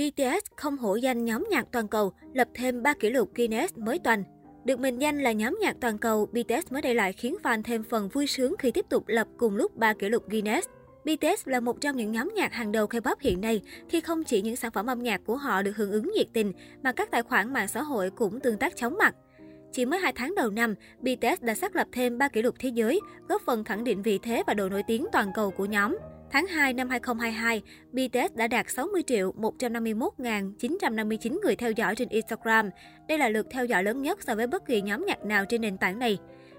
BTS không hổ danh nhóm nhạc toàn cầu, lập thêm 3 kỷ lục Guinness mới toàn. Được mệnh danh là nhóm nhạc toàn cầu, BTS mới đây lại khiến fan thêm phần vui sướng khi tiếp tục lập cùng lúc 3 kỷ lục Guinness. BTS là một trong những nhóm nhạc hàng đầu K-pop hiện nay khi không chỉ những sản phẩm âm nhạc của họ được hưởng ứng nhiệt tình mà các tài khoản mạng xã hội cũng tương tác chóng mặt. Chỉ mới 2 tháng đầu năm, BTS đã xác lập thêm 3 kỷ lục thế giới, góp phần khẳng định vị thế và độ nổi tiếng toàn cầu của nhóm. Tháng 2 năm 2022, BTS đã đạt 60 triệu 151.959 người theo dõi trên Instagram. Đây là lượt theo dõi lớn nhất so với bất kỳ nhóm nhạc nào trên nền tảng này.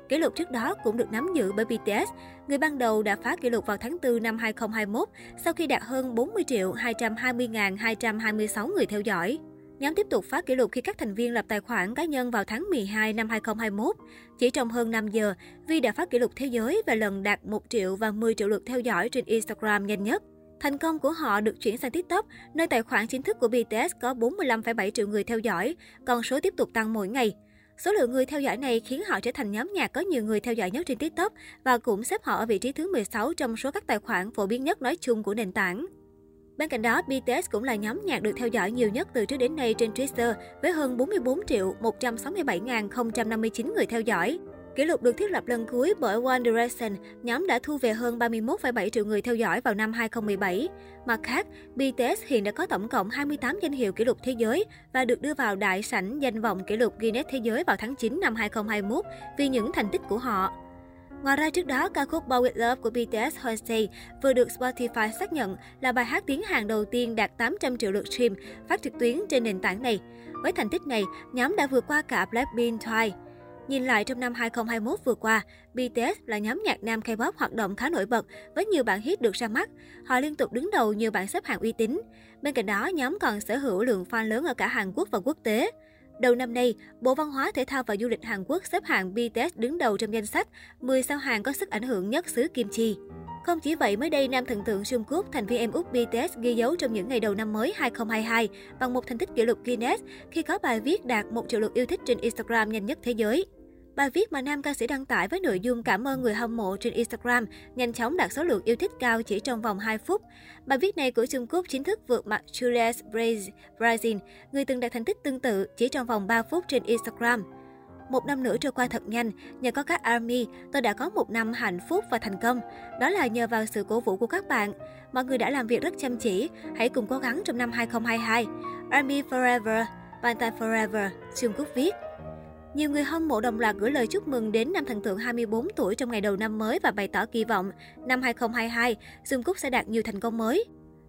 Kỷ lục trước đó cũng được nắm giữ bởi BTS. Người ban đầu đã phá kỷ lục vào tháng 4 năm 2021 sau khi đạt hơn 40 triệu 220.226 người theo dõi. Nhóm tiếp tục phá kỷ lục khi các thành viên lập tài khoản cá nhân vào tháng 12 năm 2021. Chỉ trong hơn 5 giờ, Vi đã phá kỷ lục thế giới và lần đạt 1 triệu và 10 triệu lượt theo dõi trên Instagram nhanh nhất. Thành công của họ được chuyển sang TikTok, nơi tài khoản chính thức của BTS có 45,7 triệu người theo dõi, con số tiếp tục tăng mỗi ngày. Số lượng người theo dõi này khiến họ trở thành nhóm nhạc có nhiều người theo dõi nhất trên TikTok và cũng xếp họ ở vị trí thứ 16 trong số các tài khoản phổ biến nhất nói chung của nền tảng. Bên cạnh đó, BTS cũng là nhóm nhạc được theo dõi nhiều nhất từ trước đến nay trên Twitter với hơn 44 triệu 167.059 người theo dõi. Kỷ lục được thiết lập lần cuối bởi One Direction, nhóm đã thu về hơn 31,7 triệu người theo dõi vào năm 2017. Mặt khác, BTS hiện đã có tổng cộng 28 danh hiệu kỷ lục thế giới và được đưa vào đại sảnh danh vọng kỷ lục Guinness Thế giới vào tháng 9 năm 2021 vì những thành tích của họ. Ngoài ra trước đó, ca khúc Bow With Love của BTS Halsey vừa được Spotify xác nhận là bài hát tiếng Hàn đầu tiên đạt 800 triệu lượt stream phát trực tuyến trên nền tảng này. Với thành tích này, nhóm đã vượt qua cả Blackpink Twice. Nhìn lại trong năm 2021 vừa qua, BTS là nhóm nhạc nam K-pop hoạt động khá nổi bật với nhiều bản hit được ra mắt. Họ liên tục đứng đầu nhiều bảng xếp hạng uy tín. Bên cạnh đó, nhóm còn sở hữu lượng fan lớn ở cả Hàn Quốc và quốc tế. Đầu năm nay, Bộ Văn hóa, Thể thao và Du lịch Hàn Quốc xếp hạng BTS đứng đầu trong danh sách 10 sao hàng có sức ảnh hưởng nhất xứ Kim Chi. Không chỉ vậy, mới đây nam thần tượng Jungkook, thành viên em út BTS ghi dấu trong những ngày đầu năm mới 2022 bằng một thành tích kỷ lục Guinness khi có bài viết đạt 1 triệu lượt yêu thích trên Instagram nhanh nhất thế giới. Bài viết mà nam ca sĩ đăng tải với nội dung cảm ơn người hâm mộ trên Instagram nhanh chóng đạt số lượng yêu thích cao chỉ trong vòng 2 phút. Bài viết này của Trung Quốc chính thức vượt mặt Julius Brazil, người từng đạt thành tích tương tự chỉ trong vòng 3 phút trên Instagram. Một năm nữa trôi qua thật nhanh, nhờ có các ARMY, tôi đã có một năm hạnh phúc và thành công. Đó là nhờ vào sự cổ vũ của các bạn. Mọi người đã làm việc rất chăm chỉ, hãy cùng cố gắng trong năm 2022. ARMY Forever, Bantai Forever, Trung Quốc viết. Nhiều người hâm mộ đồng loạt gửi lời chúc mừng đến nam thần tượng 24 tuổi trong ngày đầu năm mới và bày tỏ kỳ vọng năm 2022, Jungkook sẽ đạt nhiều thành công mới.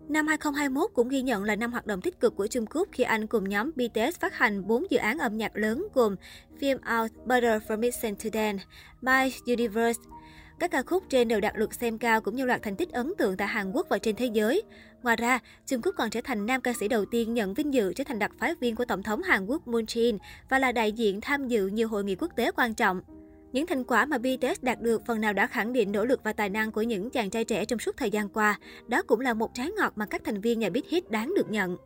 Năm 2021 cũng ghi nhận là năm hoạt động tích cực của Trung Quốc khi anh cùng nhóm BTS phát hành 4 dự án âm nhạc lớn gồm Film Out, Better From Mission to Dance, My Universe, các ca khúc trên đều đạt lượt xem cao cũng như loạt thành tích ấn tượng tại Hàn Quốc và trên thế giới. Ngoài ra, Jungkook Quốc còn trở thành nam ca sĩ đầu tiên nhận vinh dự trở thành đặc phái viên của Tổng thống Hàn Quốc Moon Jae-in và là đại diện tham dự nhiều hội nghị quốc tế quan trọng. Những thành quả mà BTS đạt được phần nào đã khẳng định nỗ lực và tài năng của những chàng trai trẻ trong suốt thời gian qua. Đó cũng là một trái ngọt mà các thành viên nhà Big Hit đáng được nhận.